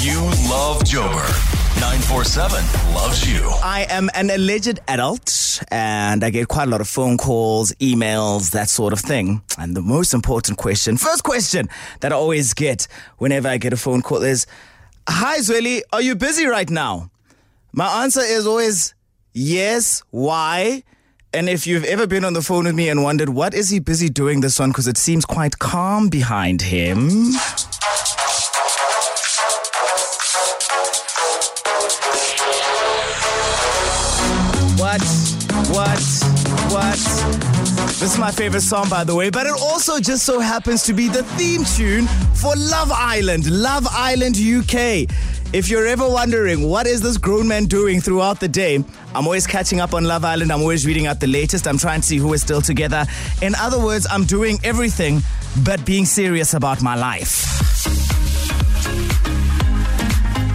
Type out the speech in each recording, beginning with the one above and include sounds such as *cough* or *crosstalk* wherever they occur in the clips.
You love Joburg. 947 loves you. I am an alleged adult and I get quite a lot of phone calls, emails, that sort of thing. And the most important question, first question that I always get whenever I get a phone call is Hi, Zweli, are you busy right now? My answer is always yes. Why? And if you've ever been on the phone with me and wondered what is he busy doing this one, because it seems quite calm behind him. What? What? What? This is my favorite song, by the way, but it also just so happens to be the theme tune for Love Island, Love Island UK. If you're ever wondering what is this grown man doing throughout the day, I'm always catching up on Love Island. I'm always reading out the latest. I'm trying to see who is still together. In other words, I'm doing everything but being serious about my life.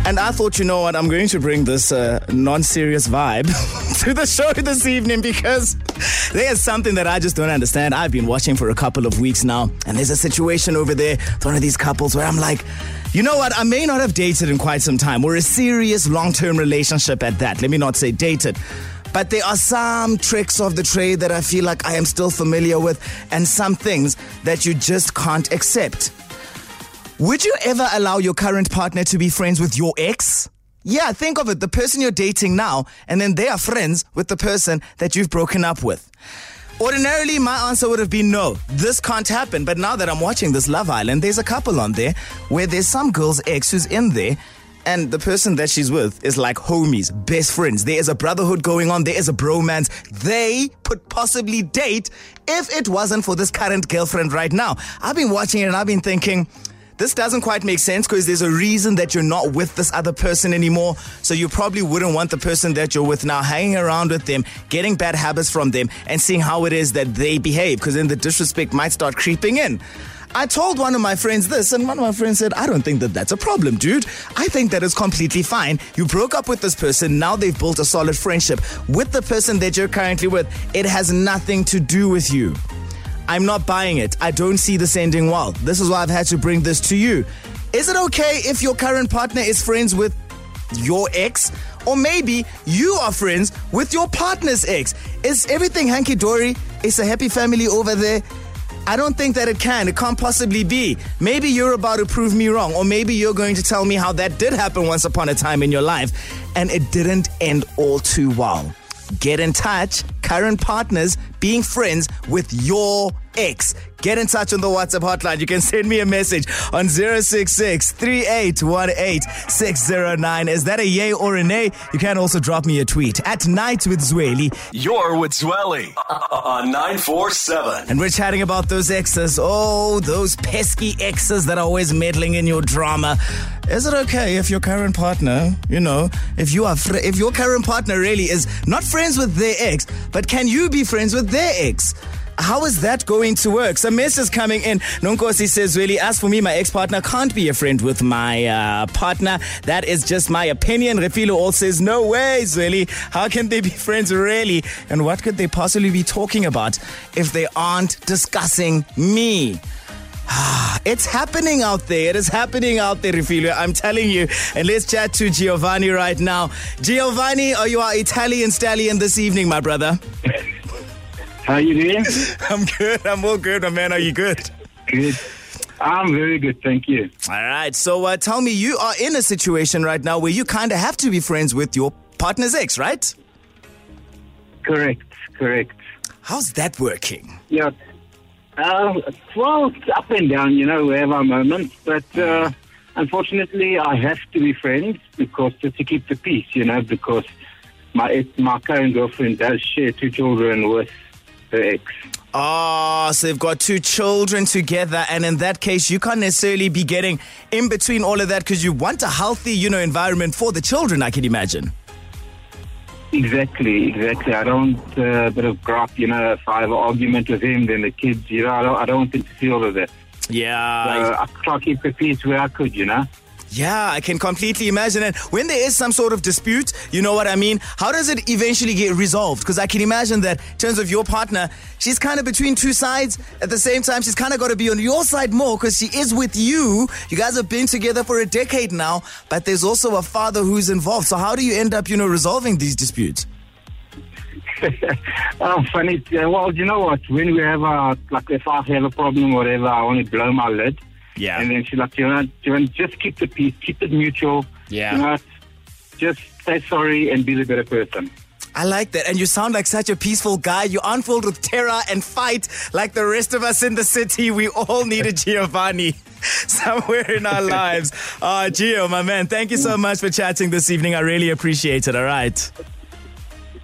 And I thought, you know what, I'm going to bring this uh, non serious vibe *laughs* to the show this evening because there's something that I just don't understand. I've been watching for a couple of weeks now, and there's a situation over there with one of these couples where I'm like, you know what, I may not have dated in quite some time, or a serious long term relationship at that. Let me not say dated. But there are some tricks of the trade that I feel like I am still familiar with, and some things that you just can't accept. Would you ever allow your current partner to be friends with your ex? Yeah, think of it the person you're dating now, and then they are friends with the person that you've broken up with. Ordinarily, my answer would have been no, this can't happen. But now that I'm watching this Love Island, there's a couple on there where there's some girl's ex who's in there, and the person that she's with is like homies, best friends. There is a brotherhood going on, there is a bromance. They could possibly date if it wasn't for this current girlfriend right now. I've been watching it and I've been thinking, this doesn't quite make sense because there's a reason that you're not with this other person anymore. So you probably wouldn't want the person that you're with now hanging around with them, getting bad habits from them, and seeing how it is that they behave because then the disrespect might start creeping in. I told one of my friends this, and one of my friends said, I don't think that that's a problem, dude. I think that is completely fine. You broke up with this person, now they've built a solid friendship with the person that you're currently with. It has nothing to do with you. I'm not buying it. I don't see this ending well. This is why I've had to bring this to you. Is it okay if your current partner is friends with your ex? Or maybe you are friends with your partner's ex? Is everything hanky dory? Is a happy family over there? I don't think that it can. It can't possibly be. Maybe you're about to prove me wrong, or maybe you're going to tell me how that did happen once upon a time in your life and it didn't end all too well. Get in touch, current partners being friends with your ex. Get in touch on the WhatsApp hotline. You can send me a message on 066 3818 609. Is that a yay or a nay? You can also drop me a tweet at Night with Zweli. You're with Zweli on 947. And we're chatting about those exes. Oh, those pesky exes that are always meddling in your drama. Is it okay if your current partner, you know, if you are fr- if your current partner really is not friends with their ex, but can you be friends with their ex? How is that going to work? Some messages coming in. Nonkosi says, really, as for me, my ex-partner can't be a friend with my uh, partner. That is just my opinion. Refilo all says, no way, Zweli. How can they be *laughs* friends really? And what could they possibly be talking about if they aren't discussing me? *sighs* It's happening out there. It is happening out there, Refilio. I'm telling you. And let's chat to Giovanni right now. Giovanni, are you our Italian stallion this evening, my brother? *laughs* How you doing? *laughs* I'm good. I'm all good, my man. Are you good? Good. I'm very good, thank you. All right. So uh, tell me, you are in a situation right now where you kind of have to be friends with your partner's ex, right? Correct, correct. How's that working? Yeah. Uh, well, it's up and down, you know, we have our moments, but uh, unfortunately, I have to be friends because just to keep the peace, you know, because my my current girlfriend does share two children with her ex. Oh, so they've got two children together, and in that case, you can't necessarily be getting in between all of that because you want a healthy, you know, environment for the children. I can imagine. Exactly, exactly. I don't uh, bit of grap, you know. If I have an argument with him, then the kids, you know, I don't, I don't want them to see all of that. Yeah. So I try to keep the peace where I could, you know. Yeah, I can completely imagine it. When there is some sort of dispute, you know what I mean? How does it eventually get resolved? Because I can imagine that in terms of your partner, she's kind of between two sides. At the same time, she's kind of got to be on your side more because she is with you. You guys have been together for a decade now, but there's also a father who's involved. So how do you end up, you know, resolving these disputes? *laughs* oh, funny. Well, you know what? When we have a, like, if I have a problem or whatever, I only blow my lid. Yeah. And then she's like, you know, you know, just keep the peace, keep it mutual. Yeah. You know, just say sorry and be the better person. I like that. And you sound like such a peaceful guy. You aren't filled with terror and fight like the rest of us in the city. We all need a *laughs* Giovanni *laughs* somewhere in our lives. Uh, *laughs* Gio, my man, thank you so much for chatting this evening. I really appreciate it. All right.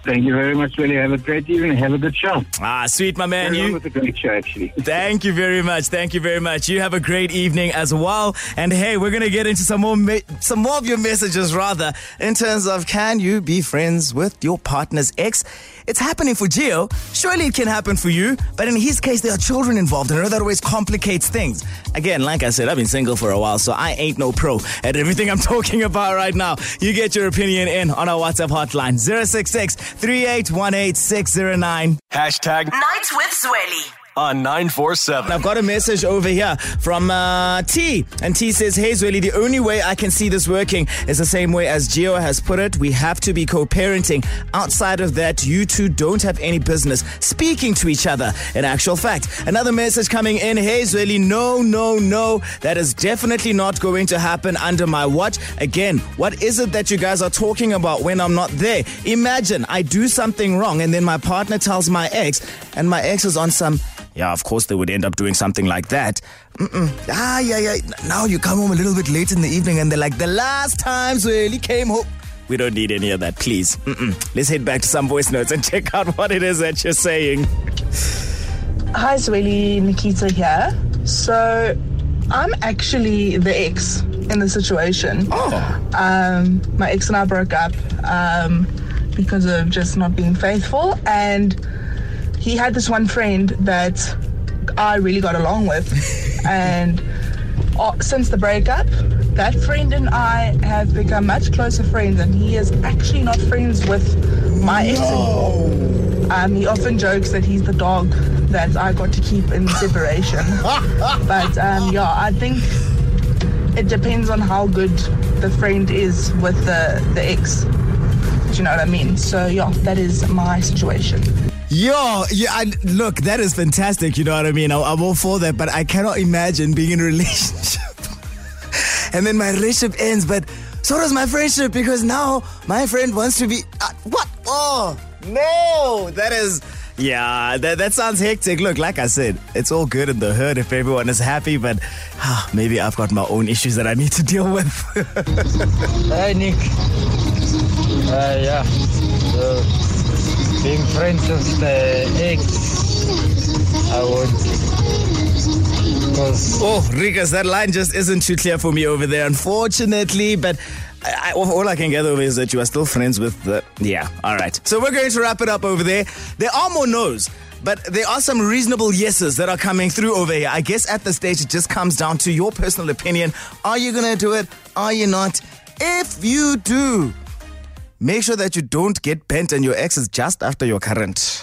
Thank you very much, Willie. Have a great evening. Have a good show. Ah, sweet, my man. You. with a great show, actually. Thank you very much. Thank you very much. You have a great evening as well. And hey, we're gonna get into some more, me- some more of your messages, rather, in terms of can you be friends with your partner's ex? It's happening for Gio. Surely it can happen for you. But in his case, there are children involved, and I know that always complicates things. Again, like I said, I've been single for a while, so I ain't no pro at everything I'm *laughs* talking about right now. You get your opinion in on our WhatsApp hotline 066 3818 609. Hashtag Night with Zweli. On 947. I've got a message over here from uh, T. And T says, Hey, Zweli, the only way I can see this working is the same way as Gio has put it. We have to be co parenting. Outside of that, you two don't have any business speaking to each other. In actual fact, another message coming in Hey, Zweli, no, no, no. That is definitely not going to happen under my watch. Again, what is it that you guys are talking about when I'm not there? Imagine I do something wrong and then my partner tells my ex, and my ex is on some yeah, of course they would end up doing something like that. Mm-mm. Ah, yeah, yeah. Now you come home a little bit late in the evening and they're like, the last time Zweli came home. We don't need any of that, please. Mm-mm. Let's head back to some voice notes and *laughs* check out what it is that you're saying. Hi, Zweli, Nikita here. So, I'm actually the ex in the situation. Oh. Um, my ex and I broke up um, because of just not being faithful, and he had this one friend that I really got along with, *laughs* and uh, since the breakup, that friend and I have become much closer friends, and he is actually not friends with my ex anymore. Um, he often jokes that he's the dog that I got to keep in separation. *laughs* but um, yeah, I think it depends on how good the friend is with the, the ex. Do you know what I mean? So yeah, that is my situation. Yo, yeah, I, look, that is fantastic. You know what I mean? I, I'm all for that, but I cannot imagine being in a *laughs* relationship and then my relationship ends, but so does my friendship because now my friend wants to be. Uh, what? Oh, no. That is. Yeah, that, that sounds hectic. Look, like I said, it's all good in the hood if everyone is happy, but ah, maybe I've got my own issues that I need to *laughs* deal with. hey, Nick. Uh, yeah. Being friends with the ex, I would. Oh, Rikas, that line just isn't too clear for me over there, unfortunately. But I, I, all I can gather is that you are still friends with the. Yeah, all right. So we're going to wrap it up over there. There are more no's. But there are some reasonable yeses that are coming through over here. I guess at the stage, it just comes down to your personal opinion. Are you going to do it? Are you not? If you do, make sure that you don't get bent and your ex is just after your current.